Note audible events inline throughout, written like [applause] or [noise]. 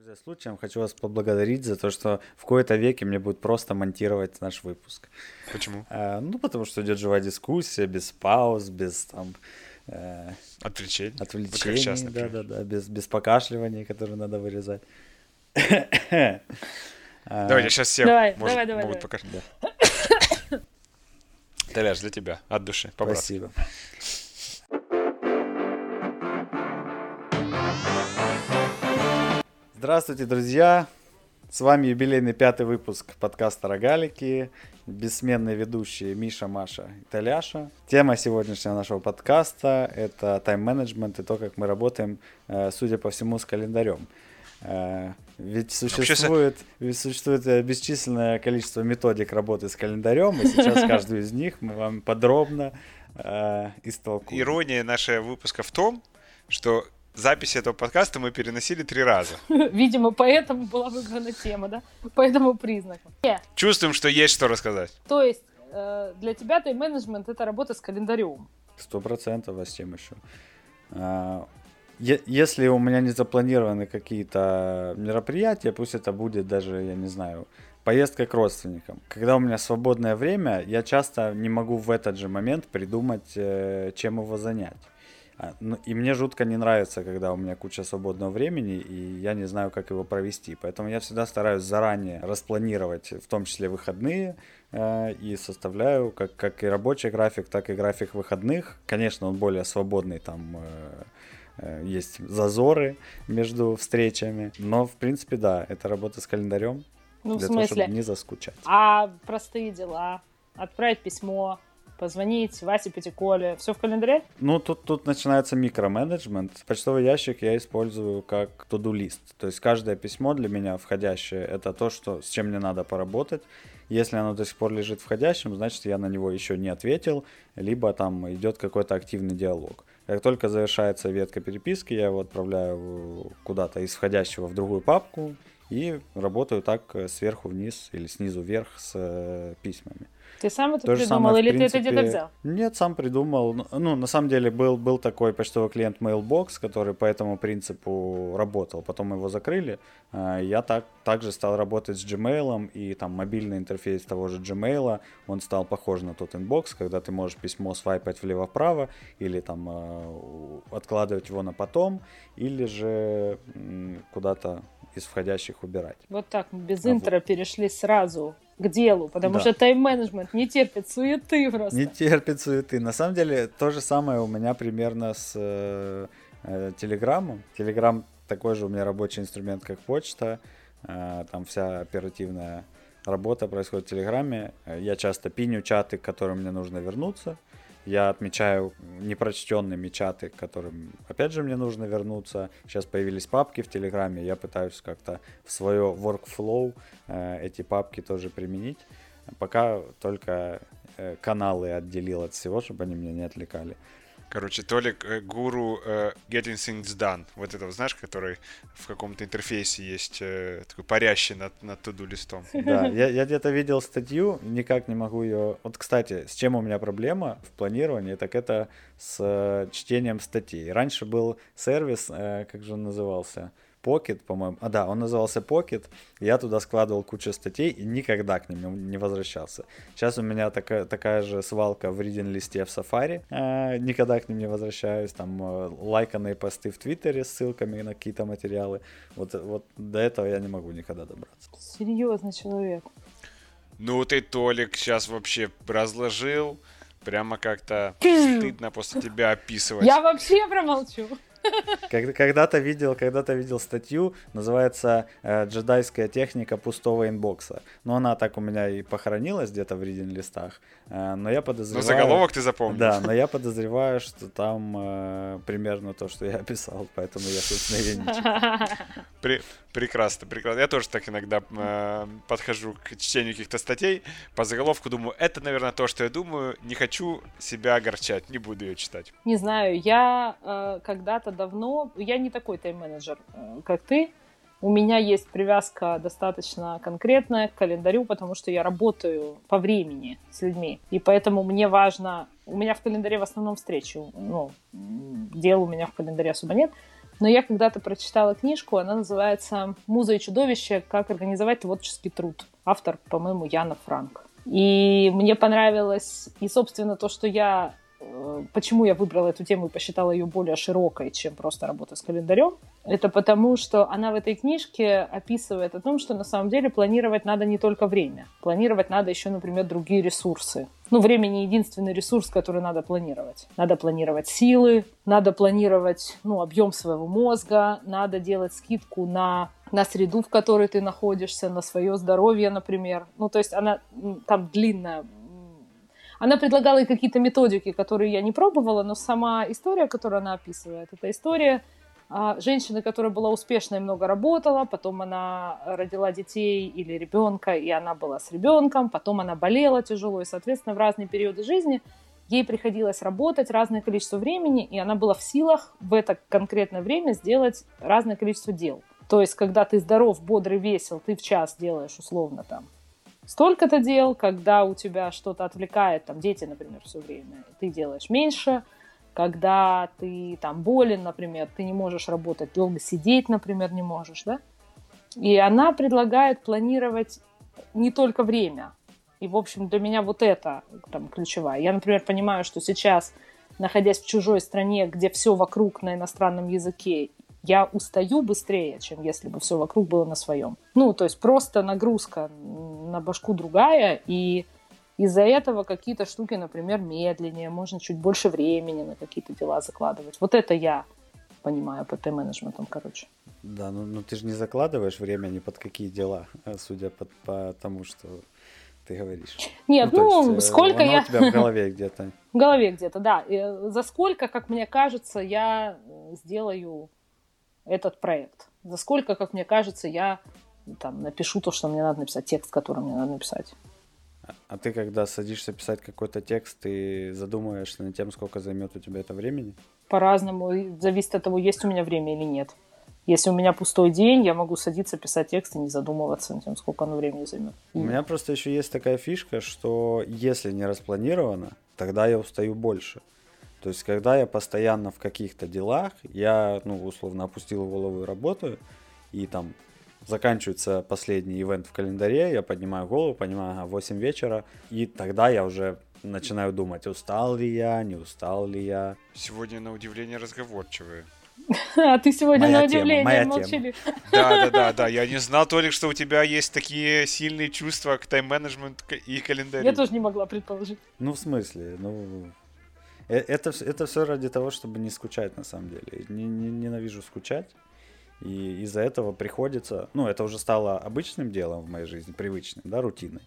Пользуясь случаем, хочу вас поблагодарить за то, что в кои-то веке мне будет просто монтировать наш выпуск. Почему? А, ну, потому что идет живая дискуссия, без пауз, без там... Э, отвлечений. Отвлечений, вот сейчас, да, да, да, без, без покашливаний, которые надо вырезать. [coughs] Давай, я сейчас всех давай, может, давай, давай, могут покашливать. Толяш, для тебя, от души, по Спасибо. Здравствуйте, друзья! С вами юбилейный пятый выпуск подкаста «Рогалики». Бессменные ведущие Миша, Маша и Толяша. Тема сегодняшнего нашего подкаста – это тайм-менеджмент и то, как мы работаем, э, судя по всему, с календарем. Э, ведь существует, ведь существует э, бесчисленное количество методик работы с календарем, и сейчас [laughs] каждую из них мы вам подробно э, истолкуем. Ирония нашего выпуска в том, что записи этого подкаста мы переносили три раза. [laughs] Видимо, поэтому была выбрана тема, да? По этому признаку. Чувствуем, что есть что рассказать. То есть э, для тебя тайм-менеджмент — это работа с календарем. Сто процентов, а с чем еще? А, если у меня не запланированы какие-то мероприятия, пусть это будет даже, я не знаю, поездка к родственникам. Когда у меня свободное время, я часто не могу в этот же момент придумать, э, чем его занять. А, ну, и мне жутко не нравится, когда у меня куча свободного времени, и я не знаю, как его провести. Поэтому я всегда стараюсь заранее распланировать, в том числе выходные, э, и составляю как, как и рабочий график, так и график выходных. Конечно, он более свободный, там э, э, есть зазоры между встречами, но, в принципе, да, это работа с календарем. Ну, для в смысле? того, чтобы не заскучать. А простые дела, отправить письмо, позвонить Васе Пятиколе. Все в календаре? Ну, тут, тут начинается микроменеджмент. Почтовый ящик я использую как to-do лист. То есть каждое письмо для меня входящее — это то, что, с чем мне надо поработать. Если оно до сих пор лежит входящим, значит, я на него еще не ответил, либо там идет какой-то активный диалог. Как только завершается ветка переписки, я его отправляю куда-то из входящего в другую папку и работаю так сверху вниз или снизу вверх с э, письмами. Ты сам это то придумал сам, или в принципе... ты это где-то взял? Нет, сам придумал. Ну, на самом деле был, был такой почтовый клиент Mailbox, который по этому принципу работал. Потом его закрыли. А, я так, также стал работать с Gmail, и там мобильный интерфейс того же Gmail, он стал похож на тот Inbox, когда ты можешь письмо свайпать влево-вправо, или там а, откладывать его на потом, или же куда-то из входящих убирать. Вот так, без а интро вот. перешли сразу к делу, потому да. что тайм-менеджмент не терпит суеты просто. Не терпит суеты. На самом деле, то же самое у меня примерно с э, э, Телеграмом. Телеграм такой же у меня рабочий инструмент, как почта. Э, там вся оперативная работа происходит в Телеграме. Я часто пиню чаты, к которым мне нужно вернуться. Я отмечаю непрочтенными чаты, к которым, опять же, мне нужно вернуться. Сейчас появились папки в Телеграме, я пытаюсь как-то в свое workflow э, эти папки тоже применить. Пока только э, каналы отделил от всего, чтобы они меня не отвлекали. Короче, Толик э, гуру э, Getting Things Done. Вот этого, знаешь, который в каком-то интерфейсе есть э, такой парящий над, над туду листом. [laughs] Да, я, я где-то видел статью, никак не могу ее... Вот, кстати, с чем у меня проблема в планировании, так это с э, чтением статей. Раньше был сервис, э, как же он назывался? Pocket, по-моему. А, да, он назывался Pocket. Я туда складывал кучу статей и никогда к ним не возвращался. Сейчас у меня такая, такая же свалка в reading листе в Safari. А, никогда к ним не возвращаюсь. Там э, лайканные посты в Твиттере с ссылками на какие-то материалы. Вот, вот до этого я не могу никогда добраться. Серьезный человек. Ну ты, Толик, сейчас вообще разложил. Прямо как-то [clears throat] стыдно после тебя описывать. Я вообще промолчу. Когда-то видел, когда-то видел статью, называется э, «Джедайская техника пустого инбокса». Но она так у меня и похоронилась где-то в ридинг листах. Э, но я подозреваю... Но заголовок ты запомнил. Да, но я подозреваю, что там э, примерно то, что я описал, поэтому я, собственно, При, Прекрасно, прекрасно. Я тоже так иногда э, подхожу к чтению каких-то статей, по заголовку думаю, это, наверное, то, что я думаю, не хочу себя огорчать, не буду ее читать. Не знаю, я э, когда-то давно, я не такой тайм-менеджер, как ты, у меня есть привязка достаточно конкретная к календарю, потому что я работаю по времени с людьми. И поэтому мне важно... У меня в календаре в основном встречи. Ну, дел у меня в календаре особо нет. Но я когда-то прочитала книжку, она называется «Муза и чудовище. Как организовать творческий труд». Автор, по-моему, Яна Франк. И мне понравилось и, собственно, то, что я почему я выбрала эту тему и посчитала ее более широкой, чем просто работа с календарем, это потому, что она в этой книжке описывает о том, что на самом деле планировать надо не только время. Планировать надо еще, например, другие ресурсы. Ну, время не единственный ресурс, который надо планировать. Надо планировать силы, надо планировать ну, объем своего мозга, надо делать скидку на на среду, в которой ты находишься, на свое здоровье, например. Ну, то есть она там длинная она предлагала и какие-то методики, которые я не пробовала, но сама история, которую она описывает, это история а, женщины, которая была успешна и много работала, потом она родила детей или ребенка, и она была с ребенком, потом она болела тяжело, и, соответственно, в разные периоды жизни ей приходилось работать разное количество времени, и она была в силах в это конкретное время сделать разное количество дел. То есть, когда ты здоров, бодрый, весел, ты в час делаешь условно там столько-то дел, когда у тебя что-то отвлекает, там дети, например, все время, ты делаешь меньше, когда ты там болен, например, ты не можешь работать, долго сидеть, например, не можешь, да? И она предлагает планировать не только время. И, в общем, для меня вот это там ключевая. Я, например, понимаю, что сейчас, находясь в чужой стране, где все вокруг на иностранном языке, я устаю быстрее, чем если бы все вокруг было на своем. Ну, то есть просто нагрузка на башку другая, и из-за этого какие-то штуки, например, медленнее, можно чуть больше времени на какие-то дела закладывать. Вот это я понимаю под тайм-менеджментом, короче. Да, ну, ну ты же не закладываешь время ни под какие дела, судя по, по тому, что ты говоришь. Нет, ну, ну есть, э, сколько я... у тебя в голове где-то. [laughs] В голове где-то, да. И за сколько, как мне кажется, я сделаю этот проект. За сколько, как мне кажется, я там напишу то, что мне надо написать, текст, который мне надо написать. А, ты когда садишься писать какой-то текст, ты задумываешься над тем, сколько займет у тебя это времени? По-разному. Зависит от того, есть у меня время или нет. Если у меня пустой день, я могу садиться писать текст и не задумываться над тем, сколько оно времени займет. У меня просто еще есть такая фишка, что если не распланировано, тогда я устаю больше. То есть, когда я постоянно в каких-то делах, я, ну, условно, опустил голову и работаю, и там заканчивается последний ивент в календаре, я поднимаю голову, понимаю, ага, 8 вечера, и тогда я уже начинаю думать, устал ли я, не устал ли я. Сегодня, на удивление, разговорчивые. А ты сегодня моя на удивление моя молчали. [laughs] Да, да, да, да. Я не знал, Толик, что у тебя есть такие сильные чувства к тайм-менеджменту и календарю. Я тоже не могла предположить. Ну, в смысле? Ну, это, это все ради того, чтобы не скучать на самом деле. Не, не, ненавижу скучать. И из-за этого приходится, ну, это уже стало обычным делом в моей жизни, привычным, да, рутиной.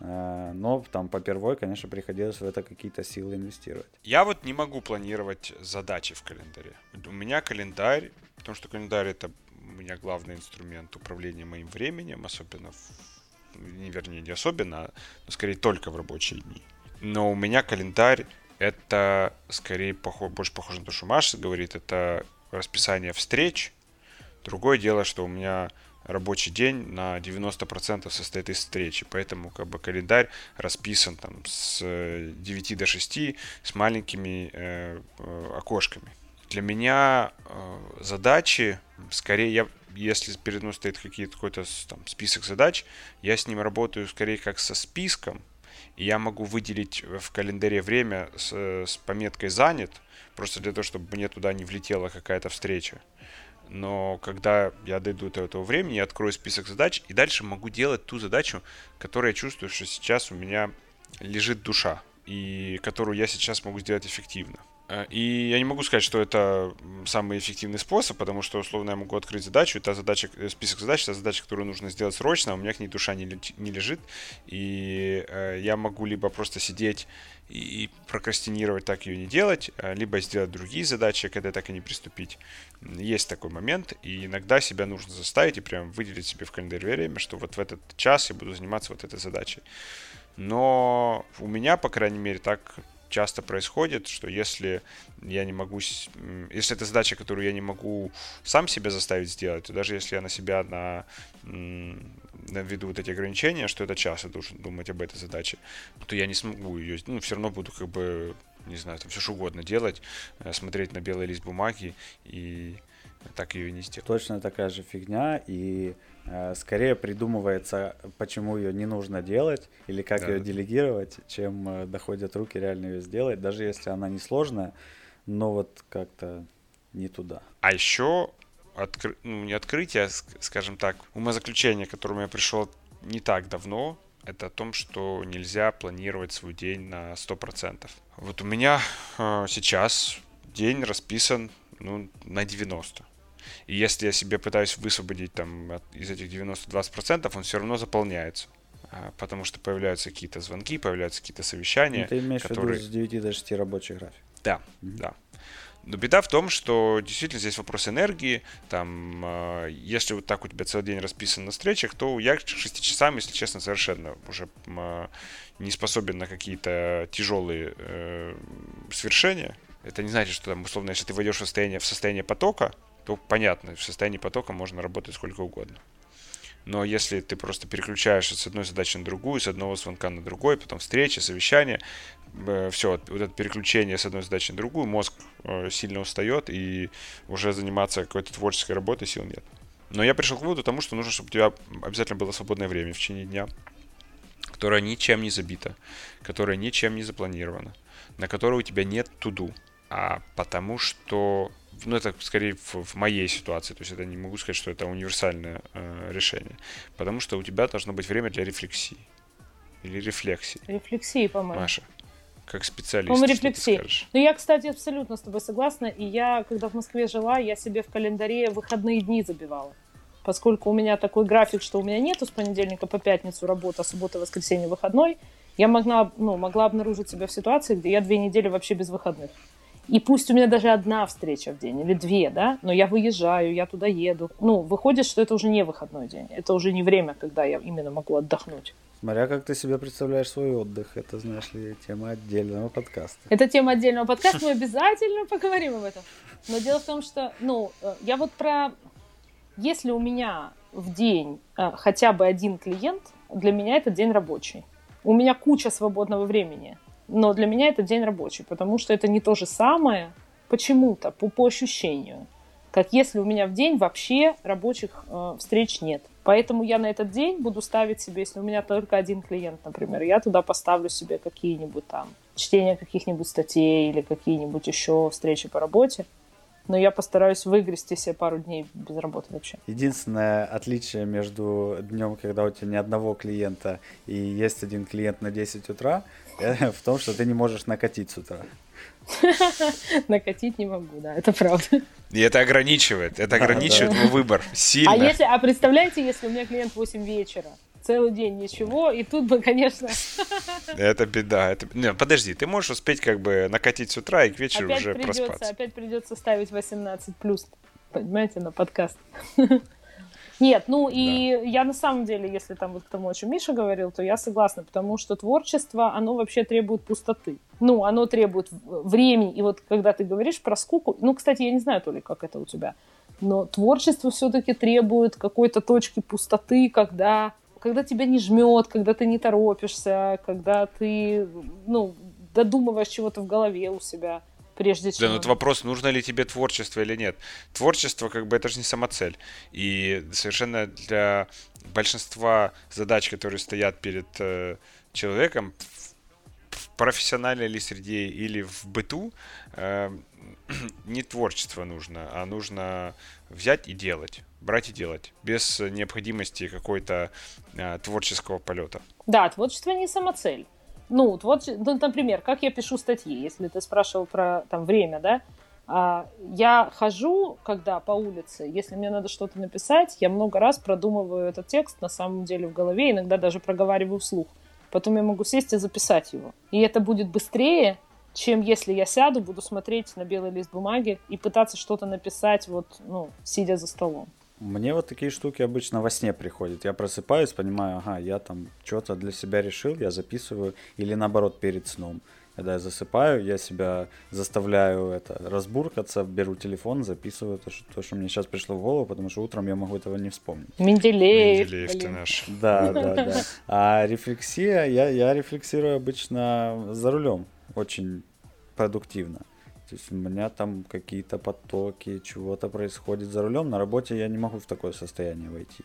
Э, но там по первой, конечно, приходилось в это какие-то силы инвестировать. Я вот не могу планировать задачи в календаре. У меня календарь, потому что календарь это у меня главный инструмент управления моим временем, особенно, в, не вернее, не особенно, но скорее только в рабочие дни. Но у меня календарь это скорее похож, больше похоже на то, что Маша говорит, это расписание встреч. Другое дело, что у меня рабочий день на 90% состоит из встречи, поэтому как бы календарь расписан там с 9 до 6 с маленькими э, э, окошками. Для меня э, задачи, скорее, я, если перед мной стоит какие-то там, список задач, я с ним работаю скорее как со списком, и я могу выделить в календаре время с, с пометкой «занят», просто для того, чтобы мне туда не влетела какая-то встреча. Но когда я дойду до этого времени, я открою список задач, и дальше могу делать ту задачу, которую я чувствую, что сейчас у меня лежит душа, и которую я сейчас могу сделать эффективно. Э, и я не могу сказать, что это самый эффективный способ, потому что, условно, я могу открыть задачу, это задача, э, список задач, это задача, которую нужно сделать срочно, а у меня к ней душа не, не лежит, и э, я могу либо просто сидеть и прокрастинировать, так ее не делать, либо сделать другие задачи, когда так и не приступить. Есть такой момент, и иногда себя нужно заставить и прям выделить себе в календаре время, что вот в этот час я буду заниматься вот этой задачей. Но у меня, по крайней мере, так часто происходит, что если я не могу, если это задача, которую я не могу сам себя заставить сделать, то даже если я на себя на, на веду вот эти ограничения, что это час, я должен думать об этой задаче, то я не смогу ее, ну, все равно буду как бы, не знаю, там все что угодно делать, э, смотреть на белый лист бумаги и так ее не сделал. Точно такая же фигня, и скорее придумывается, почему ее не нужно делать, или как да, ее делегировать, чем э, доходят руки реально ее сделать, даже если она не сложная, но вот как-то не туда. А еще откры... ну, не открытие, а, скажем так, умозаключение, к которому я пришел не так давно, это о том, что нельзя планировать свой день на 100%. Вот у меня э, сейчас день расписан ну, на 90. И если я себе пытаюсь высвободить там из этих 90-20%, он все равно заполняется. А, потому что появляются какие-то звонки, появляются какие-то совещания. Ну, ты имеешь которые... в виду с 9 до 6 рабочий график? Да, mm-hmm. да. Но беда в том, что действительно здесь вопрос энергии. Там, э, если вот так у тебя целый день расписан на встречах, то я к 6 часам, если честно, совершенно уже э, не способен на какие-то тяжелые э, свершения. Это не значит, что там, условно, если ты войдешь в состояние, в состояние потока, то понятно, в состоянии потока можно работать сколько угодно. Но если ты просто переключаешься с одной задачи на другую, с одного звонка на другой, потом встречи, совещания, э, все, вот это переключение с одной задачи на другую, мозг э, сильно устает, и уже заниматься какой-то творческой работой сил нет. Но я пришел к выводу тому, что нужно, чтобы у тебя обязательно было свободное время в течение дня, которое ничем не забито, которое ничем не запланировано, на которое у тебя нет туду, а потому что ну, это скорее в, в моей ситуации, то есть это не могу сказать, что это универсальное э, решение, потому что у тебя должно быть время для рефлексии или рефлексии. Рефлексии, по-моему. Маша, как специалист. По-моему, рефлексии. Ну, я, кстати, абсолютно с тобой согласна, и я, когда в Москве жила, я себе в календаре выходные дни забивала. Поскольку у меня такой график, что у меня нету с понедельника по пятницу работа, суббота, воскресенье, выходной, я могла, ну, могла обнаружить себя в ситуации, где я две недели вообще без выходных. И пусть у меня даже одна встреча в день или две, да, но я выезжаю, я туда еду. Ну, выходит, что это уже не выходной день. Это уже не время, когда я именно могу отдохнуть. Смотря как ты себе представляешь свой отдых, это, знаешь ли, тема отдельного подкаста. Это тема отдельного подкаста, мы обязательно поговорим об этом. Но дело в том, что, ну, э, я вот про... Если у меня в день э, хотя бы один клиент, для меня это день рабочий. У меня куча свободного времени но для меня это день рабочий, потому что это не то же самое почему-то, по, по ощущению, как если у меня в день вообще рабочих э, встреч нет. Поэтому я на этот день буду ставить себе, если у меня только один клиент, например, я туда поставлю себе какие-нибудь там чтение каких-нибудь статей или какие-нибудь еще встречи по работе но я постараюсь выгрести себе пару дней без работы вообще. Единственное отличие между днем, когда у тебя ни одного клиента и есть один клиент на 10 утра, э, [laughs] в том, что ты не можешь накатить с утра. [laughs] Накатить не могу, да, это правда. И это ограничивает, это ограничивает мой выбор сильно. А если, а представляете, если у меня клиент в 8 вечера? Целый день ничего, и тут бы, конечно... Это беда. Это... Не, подожди, ты можешь успеть как бы накатить с утра и к вечеру опять уже придется, проспаться. Опять придется ставить 18 плюс, понимаете, на подкаст. [laughs] Нет, ну и да. я на самом деле, если там вот к тому, о чем Миша говорил, то я согласна, потому что творчество, оно вообще требует пустоты. Ну, оно требует времени. И вот когда ты говоришь про скуку, ну, кстати, я не знаю, то ли, как это у тебя, но творчество все-таки требует какой-то точки пустоты, когда когда тебя не жмет, когда ты не торопишься, когда ты, ну, додумываешь чего-то в голове у себя прежде чем... Да, но это вопрос, нужно ли тебе творчество или нет. Творчество, как бы, это же не самоцель. И совершенно для большинства задач, которые стоят перед э, человеком, в профессиональной ли среде или в быту, э, [clears throat] не творчество нужно, а нужно взять и делать брать и делать, без необходимости какой-то э, творческого полета. Да, творчество не самоцель. Ну, вот, ну, например, как я пишу статьи, если ты спрашивал про там время, да, а, я хожу, когда по улице, если мне надо что-то написать, я много раз продумываю этот текст на самом деле в голове, иногда даже проговариваю вслух. Потом я могу сесть и записать его. И это будет быстрее, чем если я сяду, буду смотреть на белый лист бумаги и пытаться что-то написать, вот, ну, сидя за столом. Мне вот такие штуки обычно во сне приходят. Я просыпаюсь, понимаю, ага, я там что-то для себя решил, я записываю, или наоборот перед сном. Когда я засыпаю, я себя заставляю это разбуркаться, беру телефон, записываю то, что, то, что мне сейчас пришло в голову, потому что утром я могу этого не вспомнить. Менделеев. Менделеев ты наш. Да, [laughs] да, да. А рефлексия, я, я рефлексирую обычно за рулем очень продуктивно. То есть у меня там какие-то потоки, чего-то происходит за рулем. На работе я не могу в такое состояние войти.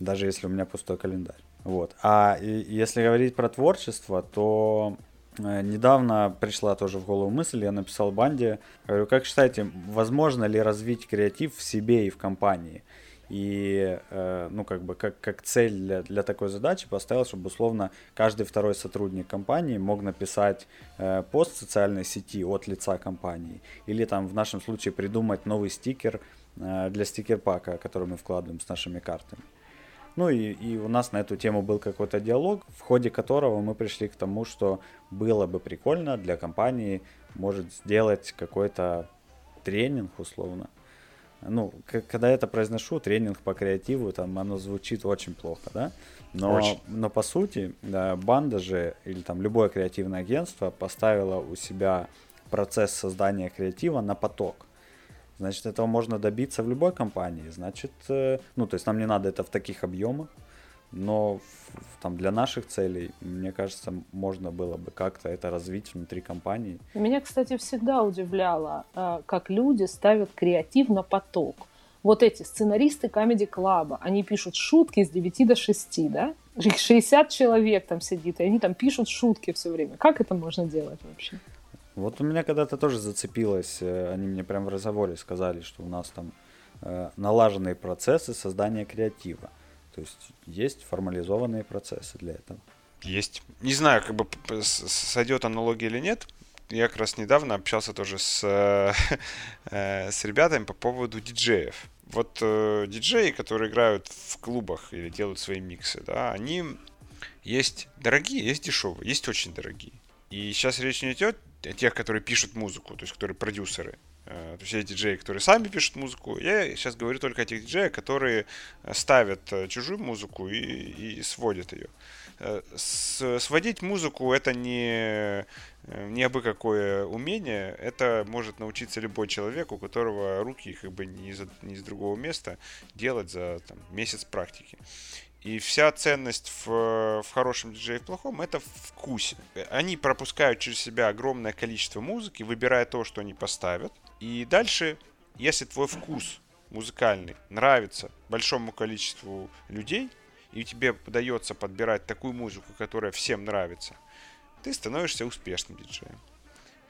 Даже если у меня пустой календарь. Вот. А если говорить про творчество, то э, недавно пришла тоже в голову мысль, я написал банде, говорю, как считаете, возможно ли развить креатив в себе и в компании? И, э, ну, как бы, как, как цель для, для такой задачи поставил, чтобы, условно, каждый второй сотрудник компании мог написать э, пост в социальной сети от лица компании. Или, там, в нашем случае, придумать новый стикер э, для стикер-пака, который мы вкладываем с нашими картами. Ну и, и у нас на эту тему был какой-то диалог, в ходе которого мы пришли к тому, что было бы прикольно для компании, может, сделать какой-то тренинг условно. Ну, когда я это произношу, тренинг по креативу, там оно звучит очень плохо, да? Но, очень. но по сути, да, банда же или там любое креативное агентство поставило у себя процесс создания креатива на поток. Значит, этого можно добиться в любой компании. Значит, э, ну, то есть нам не надо это в таких объемах, но там для наших целей, мне кажется, можно было бы как-то это развить внутри компании. Меня, кстати, всегда удивляло, э, как люди ставят креатив на поток. Вот эти сценаристы Comedy Club, они пишут шутки с 9 до 6, да? 60 человек там сидит, и они там пишут шутки все время. Как это можно делать вообще? Вот у меня когда-то тоже зацепилось, э, они мне прям в разговоре сказали, что у нас там э, налаженные процессы создания креатива. То есть есть формализованные процессы для этого. Есть. Не знаю, как бы сойдет аналогия или нет. Я как раз недавно общался тоже с, [laughs] э, с ребятами по поводу диджеев. Вот э, диджеи, которые играют в клубах или делают свои миксы, да, они есть дорогие, есть дешевые, есть очень дорогие. И сейчас речь не идет тех, которые пишут музыку, то есть которые продюсеры. Э, то есть есть диджеи, которые сами пишут музыку. Я сейчас говорю только о тех диджеях, которые ставят э, чужую музыку и, и сводят ее. Э, с, сводить музыку это не, не абы какое умение, это может научиться любой человек, у которого руки как бы не из, не из другого места делать за там, месяц практики. И вся ценность в, в хорошем диджее и в плохом это вкусе. Они пропускают через себя огромное количество музыки, выбирая то, что они поставят. И дальше, если твой вкус музыкальный нравится большому количеству людей, и тебе удается подбирать такую музыку, которая всем нравится, ты становишься успешным диджеем.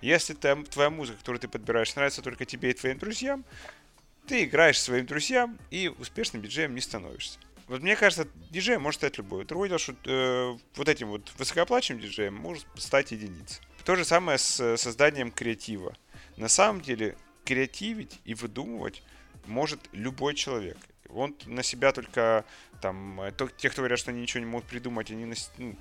Если твоя музыка, которую ты подбираешь, нравится только тебе и твоим друзьям, ты играешь своим друзьям и успешным диджеем не становишься. Вот мне кажется, диджей может стать любой. Другое дело, что э, вот этим вот высокооплачиваемым диджеем может стать единица. То же самое с созданием креатива. На самом деле, креативить и выдумывать может любой человек. Он на себя только там, э, то, те, кто говорят, что они ничего не могут придумать, они на, ну,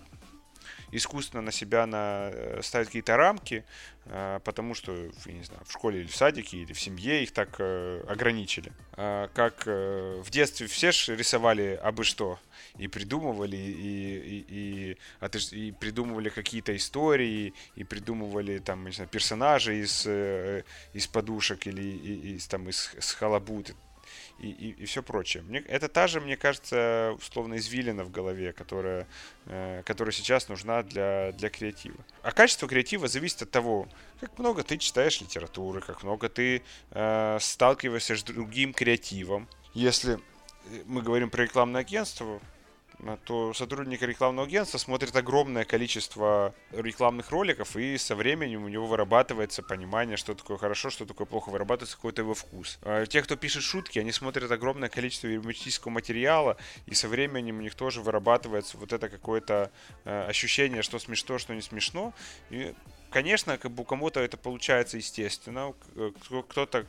искусственно на себя на, э, ставят какие-то рамки, э, потому что, я не знаю, в школе или в садике, или в семье их так э, ограничили. А как в детстве все же рисовали абы что, и придумывали, и, и, и, и придумывали какие-то истории, и придумывали там, не знаю, персонажей из, из подушек или из, там, из, из халабут и, и, и все прочее. Мне, это та же, мне кажется, условно извилина в голове, которая, э, которая сейчас нужна для, для креатива. А качество креатива зависит от того, как много ты читаешь литературы, как много ты э, сталкиваешься с другим креативом. Если мы говорим про рекламное агентство, то сотрудник рекламного агентства смотрит огромное количество рекламных роликов, и со временем у него вырабатывается понимание, что такое хорошо, что такое плохо, вырабатывается какой-то его вкус. А те, кто пишет шутки, они смотрят огромное количество юмористического материала, и со временем у них тоже вырабатывается вот это какое-то э, ощущение, что смешно, что не смешно. И, конечно, как бы у кого-то это получается естественно, кто-то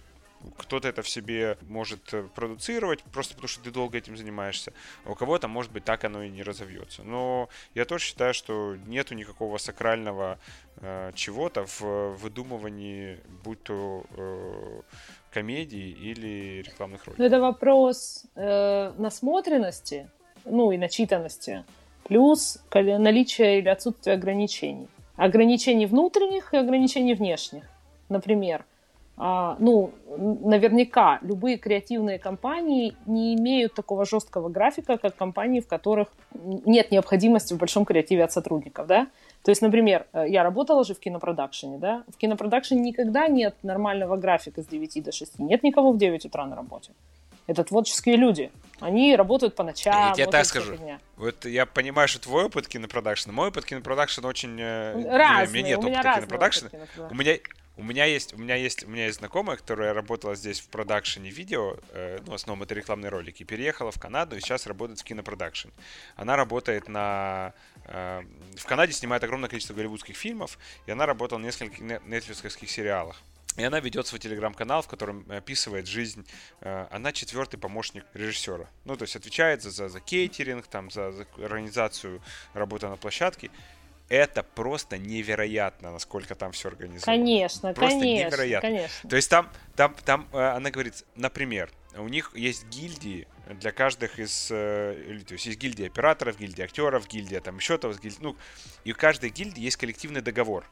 кто-то это в себе может э, продуцировать, просто потому что ты долго этим занимаешься, а у кого-то, может быть, так оно и не разовьется. Но я тоже считаю, что нету никакого сакрального э, чего-то в выдумывании, будь то э, комедии или рекламных роликов. Ну, это вопрос э, насмотренности, ну и начитанности, плюс наличие или отсутствие ограничений. Ограничений внутренних и ограничений внешних. Например, ну, наверняка любые креативные компании не имеют такого жесткого графика, как компании, в которых нет необходимости в большом креативе от сотрудников, да? То есть, например, э, я работала же в кинопродакшене, да? В кинопродакшене никогда нет нормального графика с 9 до 6. Нет никого в 9 утра на работе. Это творческие люди. Они работают по ночам. Я тебе так скажу. фигня. Вот я понимаю, что твой опыт кинопродакшена, мой опыт кинопродакшена очень... э, не, Разные. У меня нет у меня опыта разный кинопродакшена. опыт кинопродакшена. У меня, у меня есть, у меня есть, у меня есть знакомая, которая работала здесь в продакшене видео, э, ну, в основном это рекламные ролики, переехала в Канаду и сейчас работает в кинопродакшн. Она работает на... э, в Канаде снимает огромное количество голливудских фильмов, и она работала в нескольких нетфликсовских сериалах. И она ведет свой телеграм-канал, в котором описывает жизнь. э, Она четвертый помощник режиссера. Ну, то есть отвечает за, за, за кейтеринг, там, за, за организацию работы на площадке. Это просто невероятно, насколько там все организовано. Конечно, Просто конечно, невероятно. конечно. То есть там, там, там э, она говорит, например, у них есть гильдии для каждых из, э, то есть есть гильдия операторов, гильдия актеров, гильдия там еще того, ну, и у каждой гильдии есть коллективный договор.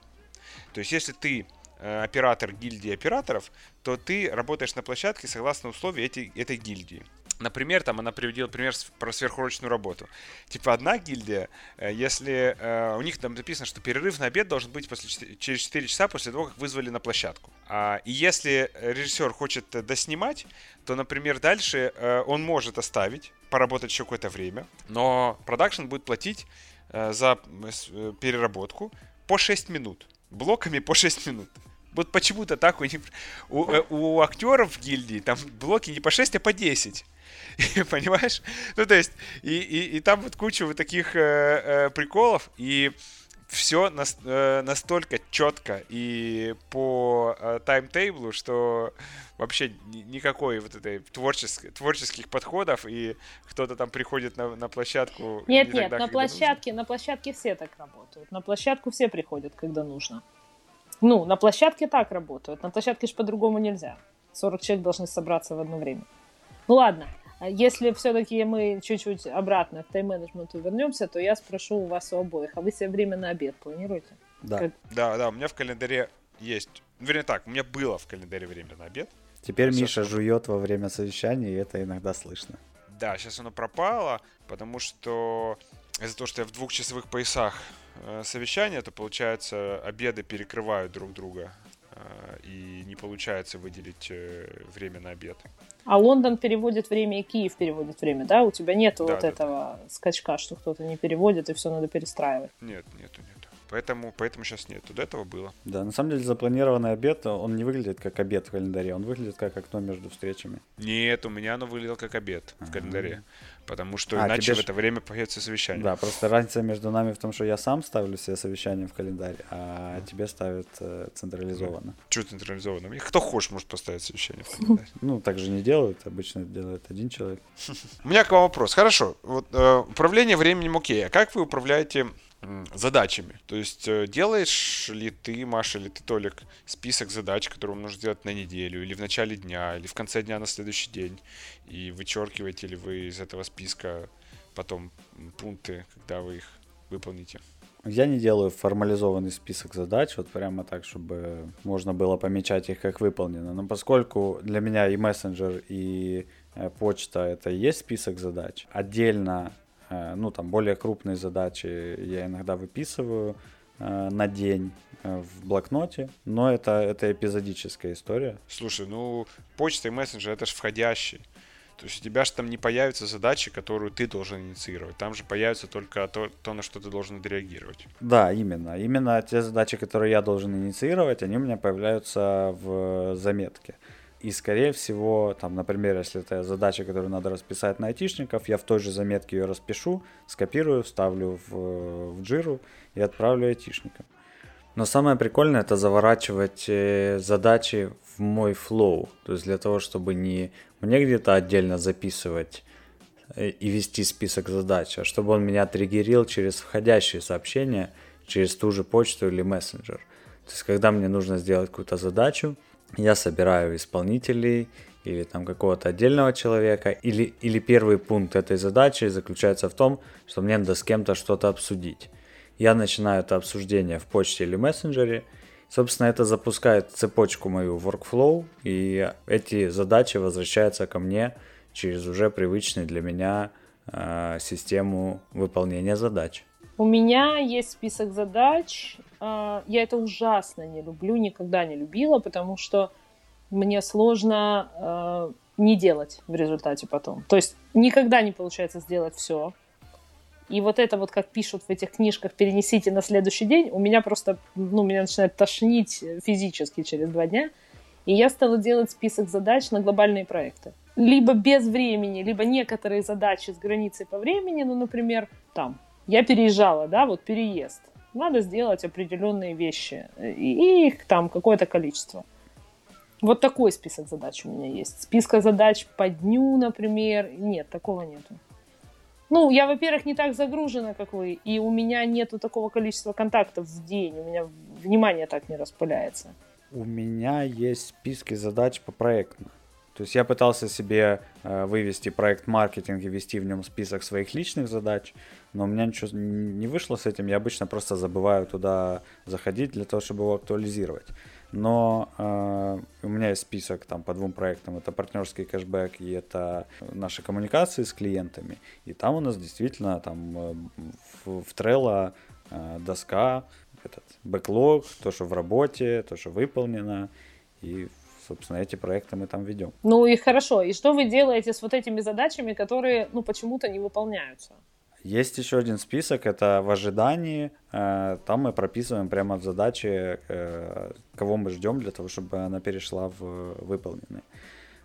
То есть если ты э, оператор гильдии операторов, то ты работаешь на площадке согласно условиям этой, этой гильдии. Например, там она приводила пример про сверхурочную работу. Типа одна гильдия, э, если э, у них там написано, что перерыв на обед должен быть после, через 4 часа после того, как вызвали на площадку. А, и если режиссер хочет э, доснимать, то, например, дальше э, он может оставить, поработать еще какое-то время, но продакшн будет платить э, за э, переработку по 6 минут. Блоками по 6 минут. Вот почему-то так у них... У, у актеров в гильдии там блоки не по 6, а по 10. [laughs] Понимаешь? Ну, то есть, и, и, и там вот куча вот таких э, э, приколов, и все настолько четко и по э, таймтейблу, что вообще ни- никакой вот этой творчес- творческих подходов, и кто-то там приходит на, на площадку... Нет, не нет, тогда, на когда нужно. площадке, на площадке все так работают. На площадку все приходят, когда нужно. Ну, на площадке так работают. На площадке же по-другому нельзя. 40 человек должны собраться в одно время. Ну ладно, если все-таки мы чуть-чуть обратно к тайм-менеджменту вернемся, то я спрошу у вас у обоих, а вы себе время на обед планируете? Да. Как- Да, да, у меня в календаре есть... Вернее так, у меня было в календаре время на обед. Теперь Всё. Миша жует во время совещания, и это иногда слышно. Да, сейчас оно пропало, потому что из-за того, что я в двухчасовых поясах э, совещания, то получается обеды перекрывают друг друга. Э, И не получается выделить э, время на обед. А Лондон переводит время, и Киев переводит время, да? У тебя нет Да, вот да, этого скачка, что кто-то не переводит, и все надо перестраивать. Нет, нету, нету. Поэтому, поэтому сейчас нету. До этого было. Да, на самом деле запланированный обед, он не выглядит как обед в календаре, он выглядит как окно между встречами. Нет, у меня оно выглядело как обед в Ага. календаре. Потому что А, иначе тебе в ж- это время появится совещание. Да, просто разница между нами в том, что я сам ставлю себе совещание в календарь, а тебе ставят э, централизованно. Чего централизованно? Кто хочет, может поставить совещание в [laughs] календарь. Ну, так же не делают, обычно делает один человек. [laughs] У меня к вам вопрос. Хорошо, вот э, управление временем окей, а как вы управляете задачами? То есть э, делаешь ли ты, Маша, или ты, Толик, список задач, которые вам нужно сделать на неделю, или в начале дня, или в конце дня на следующий день, и вычеркиваете ли вы из этого списка потом пункты, когда вы их выполните? Я не делаю формализованный список задач, вот прямо так, чтобы можно было помечать их как выполнено. Но поскольку для меня и мессенджер, и э, почта это и есть список задач, отдельно, ну там более крупные задачи я иногда выписываю э, на день э, в блокноте, но это, это эпизодическая история. Слушай, ну, почта и мессенджер это же входящий. То есть у тебя же там не появятся задачи, которую ты должен инициировать. Там же появится только то, то на что ты должен отреагировать. Да, именно. Именно те задачи, которые я должен инициировать, они у меня появляются в заметке. И, скорее всего, там, например, если это задача, которую надо расписать на айтишников, я в той же заметке ее распишу, скопирую, вставлю в, в джиру и отправлю айтишникам. Но самое прикольное это заворачивать э, задачи в мой флоу. То есть для того, чтобы не мне где-то отдельно записывать э, и вести список задач, а чтобы он меня триггерил через входящие сообщения, через ту же почту или мессенджер. То есть, когда мне нужно сделать какую-то задачу, я собираю исполнителей или там какого-то отдельного человека, или, или первый пункт этой задачи заключается в том, что мне надо с кем-то что-то обсудить. Я начинаю это обсуждение в почте или мессенджере, Собственно, это запускает цепочку мою workflow, и эти задачи возвращаются ко мне через уже привычную для меня э, систему выполнения задач. У меня есть список задач. А, я это ужасно не люблю, никогда не любила, потому что мне сложно а, не делать в результате потом. То есть никогда не получается сделать все. И вот это вот, как пишут в этих книжках, перенесите на следующий день, у меня просто, ну, меня начинает тошнить физически через два дня. И я стала делать список задач на глобальные проекты. Либо без времени, либо некоторые задачи с границей по времени, ну, например, там, я переезжала, да, вот переезд. Надо сделать определенные вещи, и их там какое-то количество. Вот такой список задач у меня есть. Списка задач по дню, например. Нет, такого нету. Ну, я, во-первых, не так загружена, как вы, и у меня нету такого количества контактов в день, у меня внимание так не распыляется. У меня есть списки задач по проектам. То есть я пытался себе э, вывести проект маркетинг и ввести в нем список своих личных задач, но у меня ничего не вышло с этим. Я обычно просто забываю туда заходить для того, чтобы его актуализировать но э, у меня есть список там по двум проектам. Это партнерский кэшбэк и это наши коммуникации с клиентами. И там у нас действительно там э, в, в Trello э, доска, этот бэклог, то, что в работе, то, что выполнено. И собственно, эти проекты мы там ведем. Ну и хорошо. И что вы делаете с вот этими задачами, которые, ну, почему-то не выполняются? Есть еще один список, это в ожидании. Э, там мы прописываем прямо в задаче, э, кого мы ждем для того, чтобы она перешла в выполненный.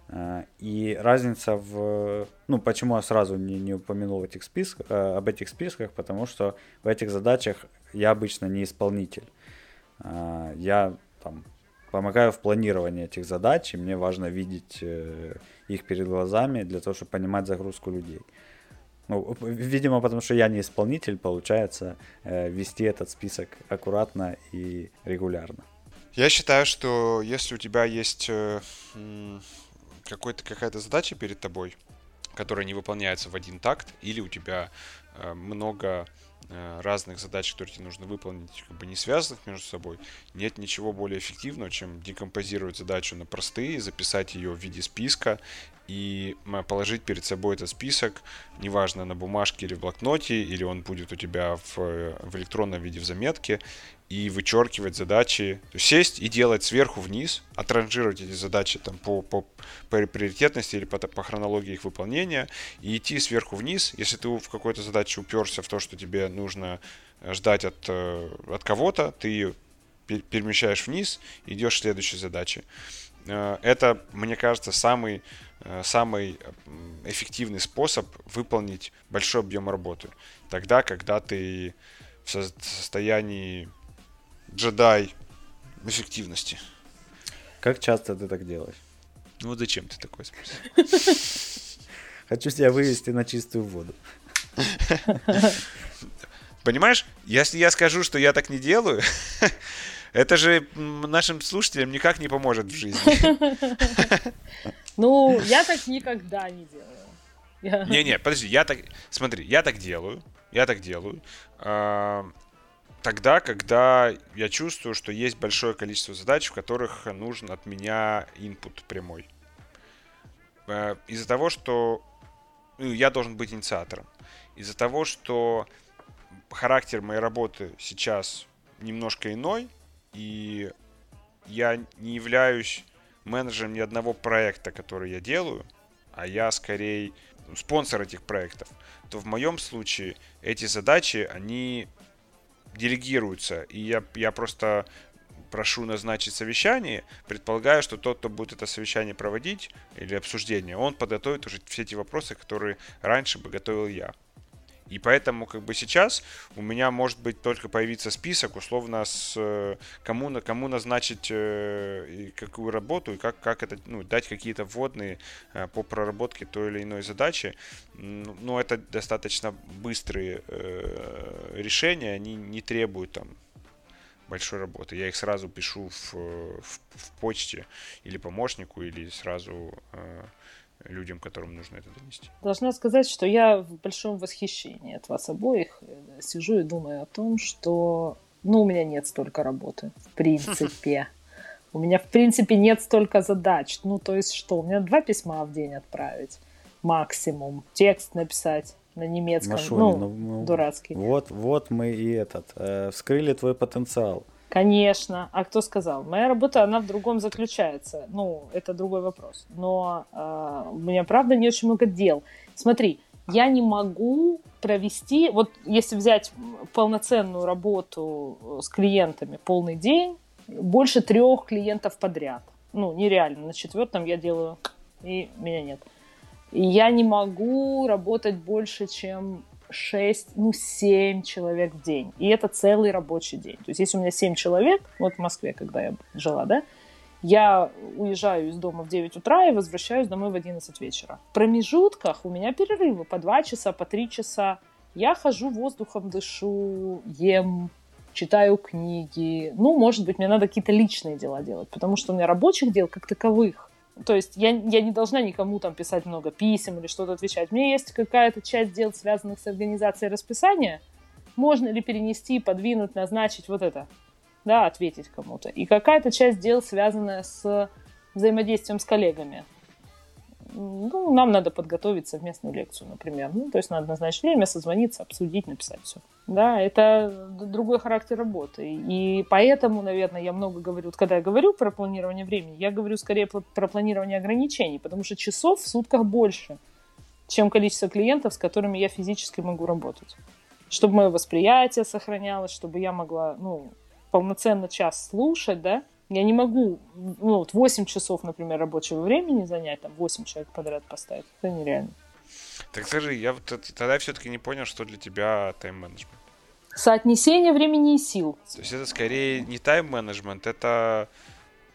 Э, и разница в... Ну, почему я сразу не, не упомянул этих списках, об этих списках, потому что в этих задачах я обычно не исполнитель. Я там помогаю в планировании этих задач, и мне важно видеть их перед глазами для того, чтобы понимать загрузку людей. Ну, видимо, потому что я не исполнитель, получается э, вести этот список аккуратно и регулярно. Я считаю, что если у тебя есть э, какой-то, какая-то задача перед тобой, которая не выполняется в один такт, или у тебя э, много э, разных задач, которые тебе нужно выполнить, как бы не связанных между собой, нет ничего более эффективного, чем декомпозировать задачу на простые, записать ее в виде списка и положить перед собой этот список, неважно, на бумажке или в блокноте, или он будет у тебя в, в электронном виде в заметке, и вычеркивать задачи, то есть сесть и делать сверху вниз, отранжировать эти задачи там по, по, по приоритетности или по, по хронологии их выполнения, и идти сверху вниз, если ты в какой-то задаче уперся в то, что тебе нужно ждать от, э, от кого-то, ты перемещаешь вниз, идешь к следующей задаче. Э, это, мне кажется, самый Э, самый эффективный способ выполнить большой объем работы. Тогда, когда ты в состоянии джедай эффективности. Как часто ты так делаешь? Ну вот зачем ты такой спросил? [laughs] Хочу тебя вывести на чистую воду. [laughs] Понимаешь, если я скажу, что я так не делаю, [laughs] это же нашим слушателям никак не поможет в жизни. [laughs] Ну, я так никогда не делаю. Не-не, подожди, я так... Смотри, я так делаю. Я так делаю. А, тогда, когда я чувствую, что есть большое количество задач, в которых нужен от меня input прямой. А, из-за того, что ну, я должен быть инициатором. Из-за того, что характер моей работы сейчас немножко иной, и я не являюсь менеджером ни одного проекта, который я делаю, а я скорее спонсор этих проектов, то в моем случае эти задачи, они делегируются. И я, я просто прошу назначить совещание, предполагаю, что тот, кто будет это совещание проводить или обсуждение, он подготовит уже все эти вопросы, которые раньше бы готовил я. И поэтому как бы сейчас у меня может быть только появиться список условно с э, кому, на кому назначить э, какую работу и как, как это, ну, дать какие-то вводные э, по проработке той или иной задачи. Но ну, это достаточно быстрые решения, они не требуют там большой работы. Я их сразу пишу в, в, в почте или помощнику, или сразу э, людям, которым нужно это донести. Должна сказать, что я в большом восхищении от вас обоих. Сижу и думаю о том, что ну, у меня нет столько работы, в принципе. [laughs] У меня, в принципе, нет столько задач. Ну, то есть что? У меня два письма в день отправить максимум. Текст написать. на немецком. Машуня, ну, ну, ну, дурацкий. Вот, вот мы и этот, э, вскрыли твой потенциал. Конечно. А кто сказал? Моя работа, она в другом заключается. Ну, это другой вопрос. Но э, у меня, правда, не очень много дел. Смотри, я не могу провести, вот если взять полноценную работу э, с клиентами полный день, больше трех клиентов подряд. Ну, нереально. На четвертом я делаю, и меня нет. Я не могу работать больше, чем 6, ну, 7 человек в день. И это целый рабочий день. То есть, если у меня 7 человек, вот в Москве, когда я жила, да, я уезжаю из дома в 9 утра и возвращаюсь домой в 11 вечера. В промежутках у меня перерывы по 2 часа, по 3 часа. Я хожу воздухом, дышу, ем, читаю книги. Ну, может быть, мне надо какие-то личные дела делать, потому что у меня рабочих дел как таковых. То есть я, я не должна никому там писать много писем или что-то отвечать. У меня есть какая-то часть дел, связанных с организацией расписания. Можно ли перенести, подвинуть, назначить вот это? да, ответить кому-то. И какая-то часть дел, связанная с взаимодействием с коллегами. Ну, нам надо подготовить совместную лекцию, например. Ну, то есть надо назначить время, созвониться, обсудить, написать все. Да, это другой характер работы. И поэтому, наверное, я много говорю, вот когда я говорю про планирование времени, я говорю скорее про планирование ограничений, потому что часов в сутках больше, чем количество клиентов, с которыми я физически могу работать. Чтобы мое восприятие сохранялось, чтобы я могла, ну, полноценно час слушать, да, я не могу, ну, вот 8 часов, например, рабочего времени занять, там, 8 человек подряд поставить. Это нереально. Так скажи, я вот тогда все-таки не понял, что для тебя тайм-менеджмент. Соотнесение времени и сил. То есть это скорее не тайм-менеджмент, это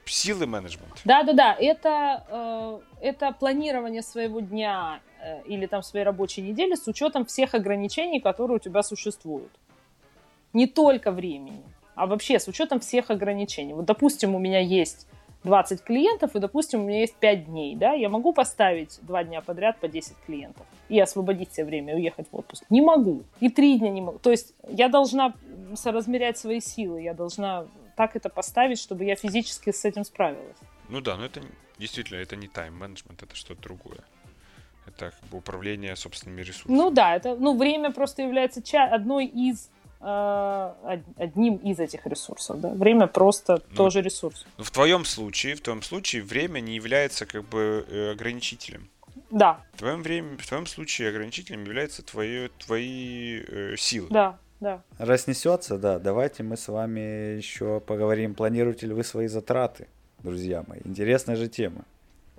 силы менеджмент. Да-да-да, это, э, это планирование своего дня э, или там своей рабочей недели с учетом всех ограничений, которые у тебя существуют. Не только времени а вообще с учетом всех ограничений. Вот, допустим, у меня есть 20 клиентов, и, допустим, у меня есть 5 дней, да, я могу поставить 2 дня подряд по 10 клиентов и освободить себе время, уехать в отпуск. Не могу. И 3 дня не могу. То есть я должна соразмерять свои силы, я должна так это поставить, чтобы я физически с этим справилась. Ну да, но это действительно, это не тайм-менеджмент, это что-то другое. Это как бы управление собственными ресурсами. Ну да, это, ну, время просто является одной из одним из этих ресурсов. Да? Время просто ну, тоже ресурс. Ну, в твоем случае, в твоем случае время не является как бы э, ограничителем. Да. В твоем, время, в твоем случае ограничителем являются твои, твои э, силы. Да, да. Разнесется, да. Давайте мы с вами еще поговорим, планируете ли вы свои затраты, друзья мои. Интересная же тема.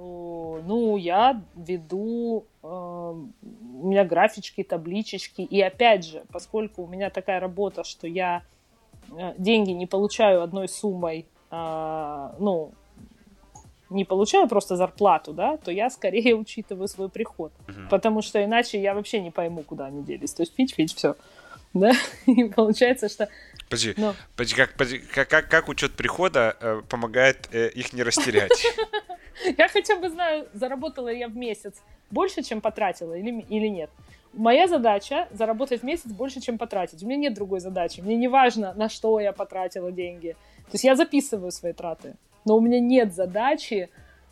Ну, я веду, э, у меня графички, табличечки. И опять же, поскольку у меня такая работа, что я э, деньги не получаю одной суммой, э, ну, не получаю просто зарплату, да, то я скорее [laughs] учитываю свой приход. Uh-huh. Потому что иначе я вообще не пойму, куда они делись. То есть фич-фич, все. [laughs] Да? И получается, что Подожди, Но... подожди как, подожди, как, как, как учет прихода э, помогает э, их не растерять? [laughs] [laughs] Я хотя бы знаю, заработала я в месяц больше, чем потратила или, или нет. Моя задача заработать в месяц больше, чем потратить. У меня нет другой задачи. Мне не важно, на что я потратила деньги. То есть я записываю свои траты, но у меня нет задачи,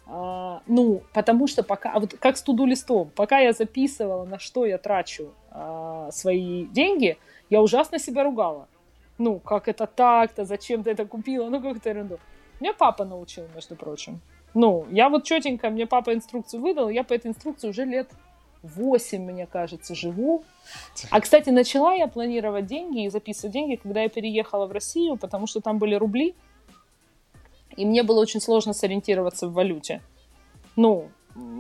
а, ну, потому что пока, а вот как с туду листом, пока я записывала, на что я трачу а, свои деньги, я ужасно себя ругала. Ну, как это так-то, зачем ты это купила, ну, как-то ерунду. Меня папа научил, между прочим. Ну, я вот четенько, мне папа инструкцию выдал, я по этой инструкции уже лет 8, мне кажется, живу. А, кстати, начала я планировать деньги и записывать деньги, когда я переехала в Россию, потому что там были рубли, и мне было очень сложно сориентироваться в валюте. Ну,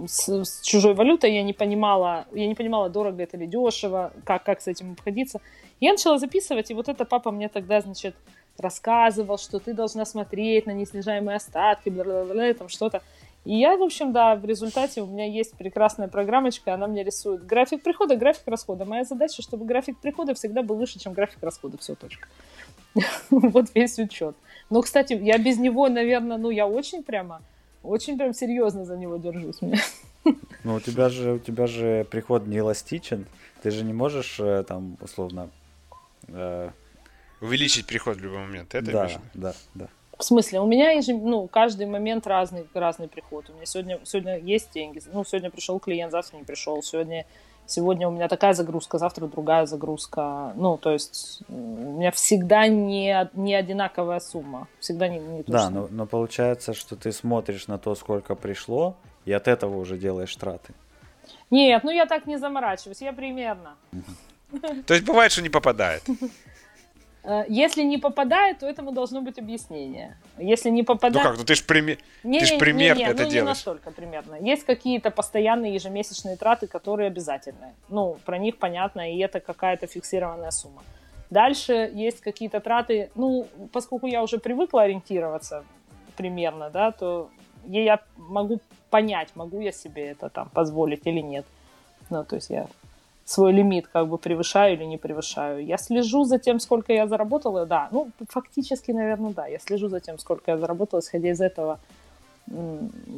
с, с чужой валютой я не понимала, я не понимала, дорого это или дешево, как, как с этим обходиться. Я начала записывать, и вот это папа мне тогда, значит, рассказывал, что ты должна смотреть на неснижаемые остатки, бла-бла-бла, там что-то. И я, в общем, да, в результате у меня есть прекрасная программочка, она мне рисует график прихода, график расхода. Моя задача, чтобы график прихода всегда был выше, чем график расхода. Все, точка. [laughs] Вот весь учет. Но, кстати, я без него, наверное, ну, я очень прямо, очень прям серьезно за него держусь. [laughs] Ну, у тебя же, у тебя же приход не эластичен. Ты же не можешь, э, там, условно, э, увеличить приход в любой момент. Это да, да, да. В смысле, у меня ежем, ну, каждый момент разный, разный приход. У меня сегодня, сегодня есть деньги. Ну, сегодня пришел клиент, завтра не пришел. Сегодня сегодня у меня такая загрузка, завтра другая загрузка. Ну, то есть у меня всегда не, не одинаковая сумма. Всегда не, не Да, но, но получается, что ты смотришь на то, сколько пришло, и от этого уже делаешь траты. Нет, ну я так не заморачиваюсь, я примерно. То есть бывает, что не попадает. [laughs] Э, если не попадает, то этому должно быть объяснение. Если не попадает... Ну как, ну ты же пример, не, ты ж пример не, не, это ну, делаешь. не настолько примерно. Есть какие-то постоянные ежемесячные траты, которые обязательны. Ну, про них понятно, и это какая-то фиксированная сумма. Дальше есть какие-то траты, ну, поскольку я уже привыкла ориентироваться примерно, да, то я могу понять, могу я себе это там позволить или нет. Ну, то есть я свой лимит как бы превышаю или не превышаю. Я слежу за тем, сколько я заработала, да. Ну, фактически, наверное, да. Я слежу за тем, сколько я заработала, исходя из этого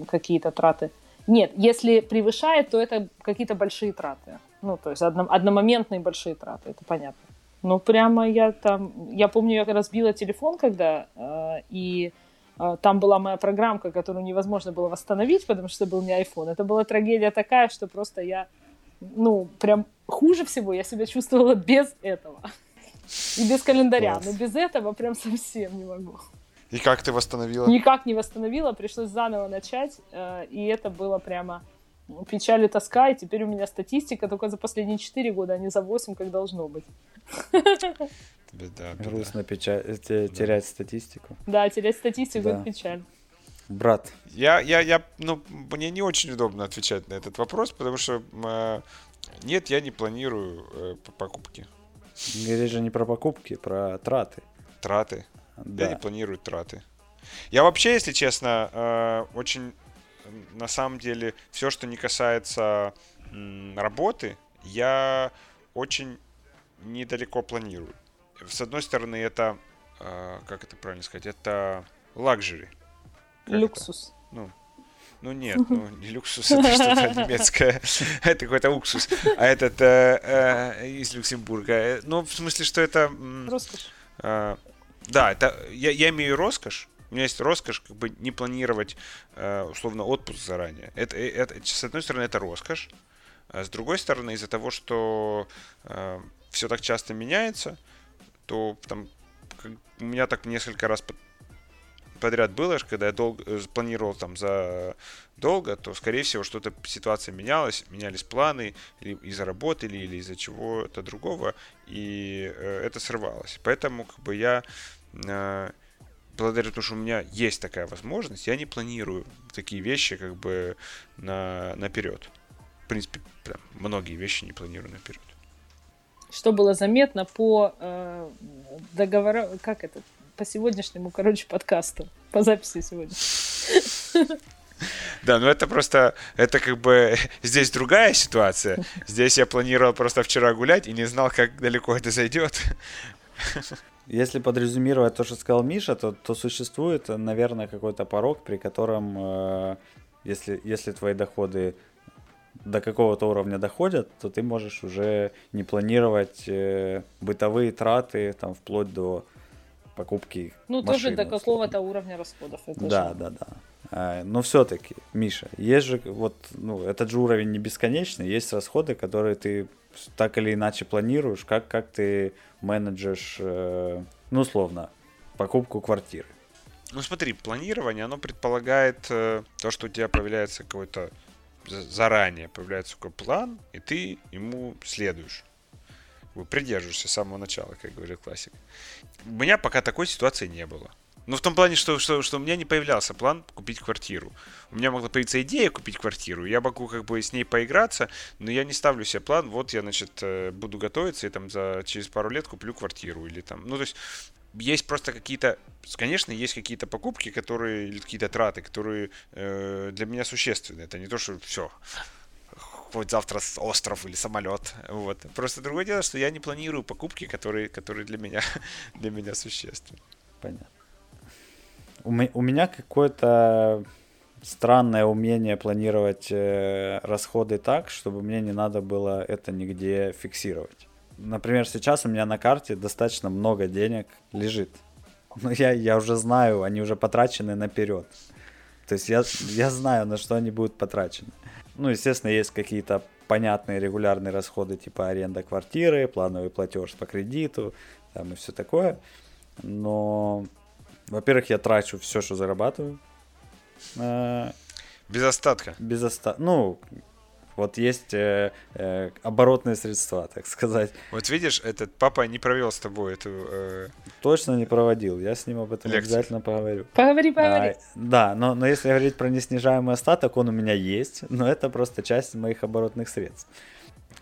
какие-то траты. Нет, если превышает, то это какие-то большие траты. Ну, то есть одно, одномоментные большие траты, это понятно. Ну, прямо я там... Я помню, я разбила телефон, когда... Э, и э, там была моя программка, которую невозможно было восстановить, потому что был не iPhone. Это была трагедия такая, что просто я ну, прям хуже всего я себя чувствовала без этого. И без календаря. Класс. Но без этого прям совсем не могу. И как ты восстановила? Никак не восстановила, пришлось заново начать. Э, и это было прямо печаль и тоска. И теперь у меня статистика только за последние 4 года, а не за 8, как должно быть. Беда, беда. Грустно печаль, терять статистику. Да, терять статистику да. это печаль брат? Я, я, я, ну, мне не очень удобно отвечать на этот вопрос, потому что э, нет, я не планирую э, покупки. Говоришь же не про покупки, про траты. Траты. Да. Я не планирую траты. Я вообще, если честно, э, очень, на самом деле, все, что не касается э, работы, я очень недалеко планирую. С одной стороны, это, э, как это правильно сказать, это лакжери. Люксус. Ну, ну нет, ну не люксус, это что-то [laughs] немецкое. [laughs] Это какой-то уксус. А этот э, э, из Люксембурга. Ну, в смысле, что это... Роскошь. Э, да, это, я, я имею роскошь. У меня есть роскошь как бы не планировать условно отпуск заранее. Это, это, с одной стороны, это роскошь. А с другой стороны, из-за того, что э, все так часто меняется, то там у меня так несколько раз подряд было, когда я долго, э, планировал там за долго, то, скорее всего, что-то ситуация менялась, менялись планы или из-за работы, или, или из-за чего-то другого, и э, это срывалось. Поэтому как бы я э, благодаря тому, что у меня есть такая возможность, я не планирую такие вещи как бы на, наперед. В принципе, прям, многие вещи не планирую наперед. Что было заметно по э, договору, как это, по сегодняшнему, короче, подкасту, по записи сегодня. Да, ну это просто, это как бы, [laughs] здесь другая ситуация. Здесь я планировал просто вчера гулять и не знал, как далеко это зайдет. Если подрезюмировать то, что сказал Миша, то, то существует, наверное, какой-то порог, при котором, э, если, если твои доходы до какого-то уровня доходят, то ты можешь уже не планировать э, бытовые траты, там, вплоть до покупки Ну, машины, тоже до какого-то уровня расходов. Это да, же... да, да. А, но все-таки, Миша, есть же вот, ну, этот же уровень не бесконечный, есть расходы, которые ты так или иначе планируешь, как, как ты менеджешь, э, ну, условно, покупку квартиры. Ну, смотри, планирование, оно предполагает э, то, что у тебя появляется какой-то заранее появляется такой план, и ты ему следуешь придерживаешься с самого начала, как говорит классик. У меня пока такой ситуации не было. Ну, в том плане, что, что, что у меня не появлялся план купить квартиру. У меня могла появиться идея купить квартиру, я могу как бы с ней поиграться, но я не ставлю себе план, вот я, значит, э, буду готовиться и там за, через пару лет куплю квартиру или там, ну, то есть есть просто какие-то, конечно, есть какие-то покупки, которые, или какие-то траты, которые э, для меня существенны. Это не то, что все, хоть завтра остров или самолет. Вот. Просто другое дело, что я не планирую покупки, которые, которые для меня, [laughs] для меня существенны. Понятно. У меня какое-то странное умение планировать э, расходы так, чтобы мне не надо было это нигде фиксировать. Например, сейчас у меня на карте достаточно много денег лежит. Но я, я уже знаю, они уже потрачены наперед. То есть я, я знаю, на что они будут потрачены. Ну, естественно, есть какие-то понятные регулярные расходы, типа аренда квартиры, плановый платеж по кредиту, там и все такое. Но, во-первых, я трачу все, что зарабатываю. Э, без остатка. Без остатка. Ну, вот есть э, э, оборотные средства, так сказать. Вот видишь, этот папа не провел с тобой эту... Э... Точно не проводил. Я с ним об этом Лекцию. обязательно поговорю. Поговори, поговори. А, да, но, но если говорить про неснижаемый остаток, он у меня есть, но это просто часть моих оборотных средств.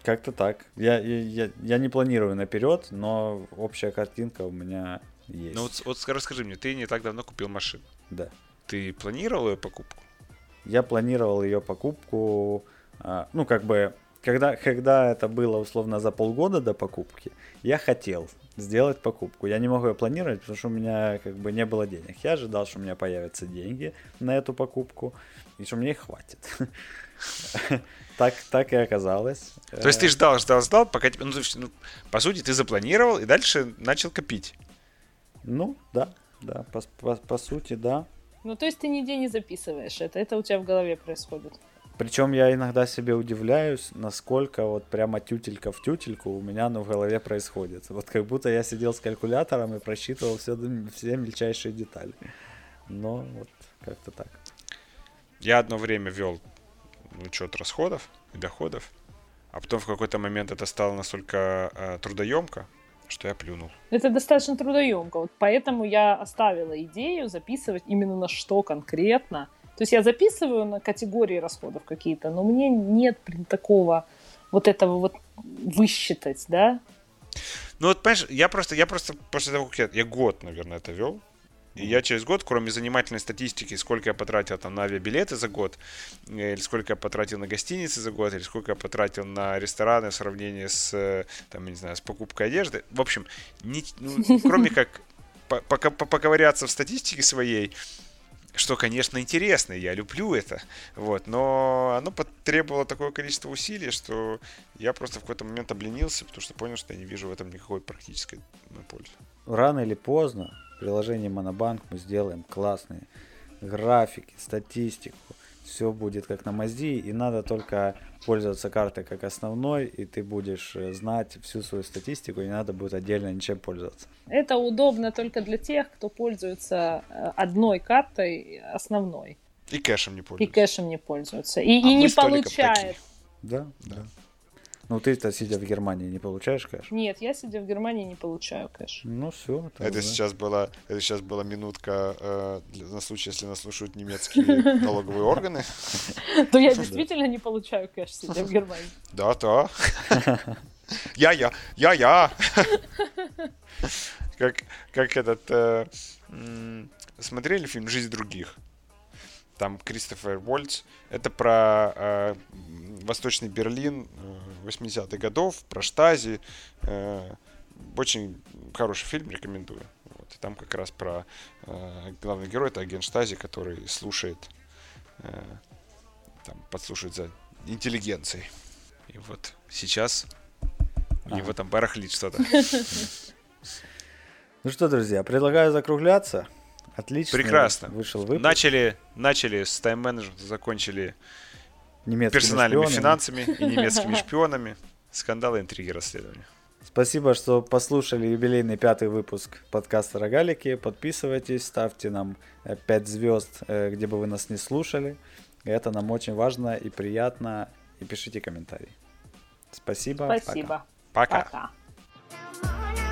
Как-то так. Я, я, я не планирую наперед, но общая картинка у меня есть. Ну вот, вот расскажи мне, ты не так давно купил машину. Да. Ты планировал ее покупку? Я планировал ее покупку ну, как бы, когда, когда это было условно за полгода до покупки, я хотел сделать покупку. Я не мог ее планировать, потому что у меня как бы не было денег. Я ожидал, что у меня появятся деньги на эту покупку, и что мне их хватит. [laughs] Так, так и оказалось. То есть ты ждал, ждал, ждал, пока тебе... Ну, ну, по сути, ты запланировал и дальше начал копить. Ну, да, да, по, по, по сути, да. Ну, то есть ты нигде не записываешь это, это у тебя в голове происходит. Причем я иногда себе удивляюсь, насколько вот прямо тютелька в тютельку у меня ну, в голове происходит. Вот как будто я сидел с калькулятором и просчитывал все, все мельчайшие детали. Но вот как-то так. Я одно время вел учет расходов и доходов, а потом в какой-то момент это стало настолько э, трудоемко, что я плюнул. Это достаточно трудоемко, вот поэтому я оставила идею записывать именно на что конкретно – то есть я записываю на категории расходов какие-то, но мне нет блин, такого вот этого вот высчитать, да? Ну вот, понимаешь, я просто, я просто после того, как я, я год, наверное, это вел, и я через год, кроме занимательной статистики, сколько я потратил там на авиабилеты за год, э, или сколько я потратил на гостиницы за год, или сколько я потратил на рестораны в сравнении с, э, там, не знаю, с покупкой одежды. В общем, не, ну, кроме как поковыряться в статистике своей, что, конечно, интересно, я люблю это, вот, но оно потребовало такое количество усилий, что я просто в какой-то момент обленился, потому что понял, что я не вижу в этом никакой практической ну, пользы. Рано или поздно в приложении Монобанк мы сделаем классные графики, статистику, все будет как на Мазди, и надо только пользоваться картой как основной, и ты будешь э, знать всю свою статистику, и не надо будет отдельно ничем пользоваться. Это удобно только для тех, кто пользуется э, одной картой основной. И кэшем не пользуется. И кэшем не пользуется. И, а и не получает. Да, да. Ну, ты-то, сидя в Германии, не получаешь кэш? Нет, я, сидя в Германии, не получаю кэш. Ну, все. Это, да. сейчас была, это сейчас была минутка э, для, на случай, если нас слушают немецкие [laughs] налоговые органы. То я [laughs] действительно не получаю кэш, сидя в Германии. [laughs] Да, да. Я-я, я-я. Как, как этот... Э, смотрели фильм «Жизнь других»? Там Кристофер Вольц. Это про э, Восточный Берлин 80-х э, годов, про Штази. Э, очень хороший фильм, рекомендую. Вот. Там как раз про э, главный герой, это агент Штази, который слушает, э, там, подслушивает за интеллигенцией. И вот сейчас у него там барахлит что-то. [laughs] Ну что, друзья, предлагаю закругляться. Отлично. Прекрасно. Вышел выпуск. Начали, начали с тайм-менеджмента, закончили немецкими персональными шпионами. финансами и немецкими [laughs] шпионами. Скандалы, интриги, расследования. Спасибо, что послушали юбилейный пятый выпуск подкаста «Рогалики». Подписывайтесь, ставьте нам 5 звезд, э, где бы вы нас не слушали. Это нам очень важно и приятно. И пишите комментарии. Спасибо. Спасибо. Пока. Пока. Пока.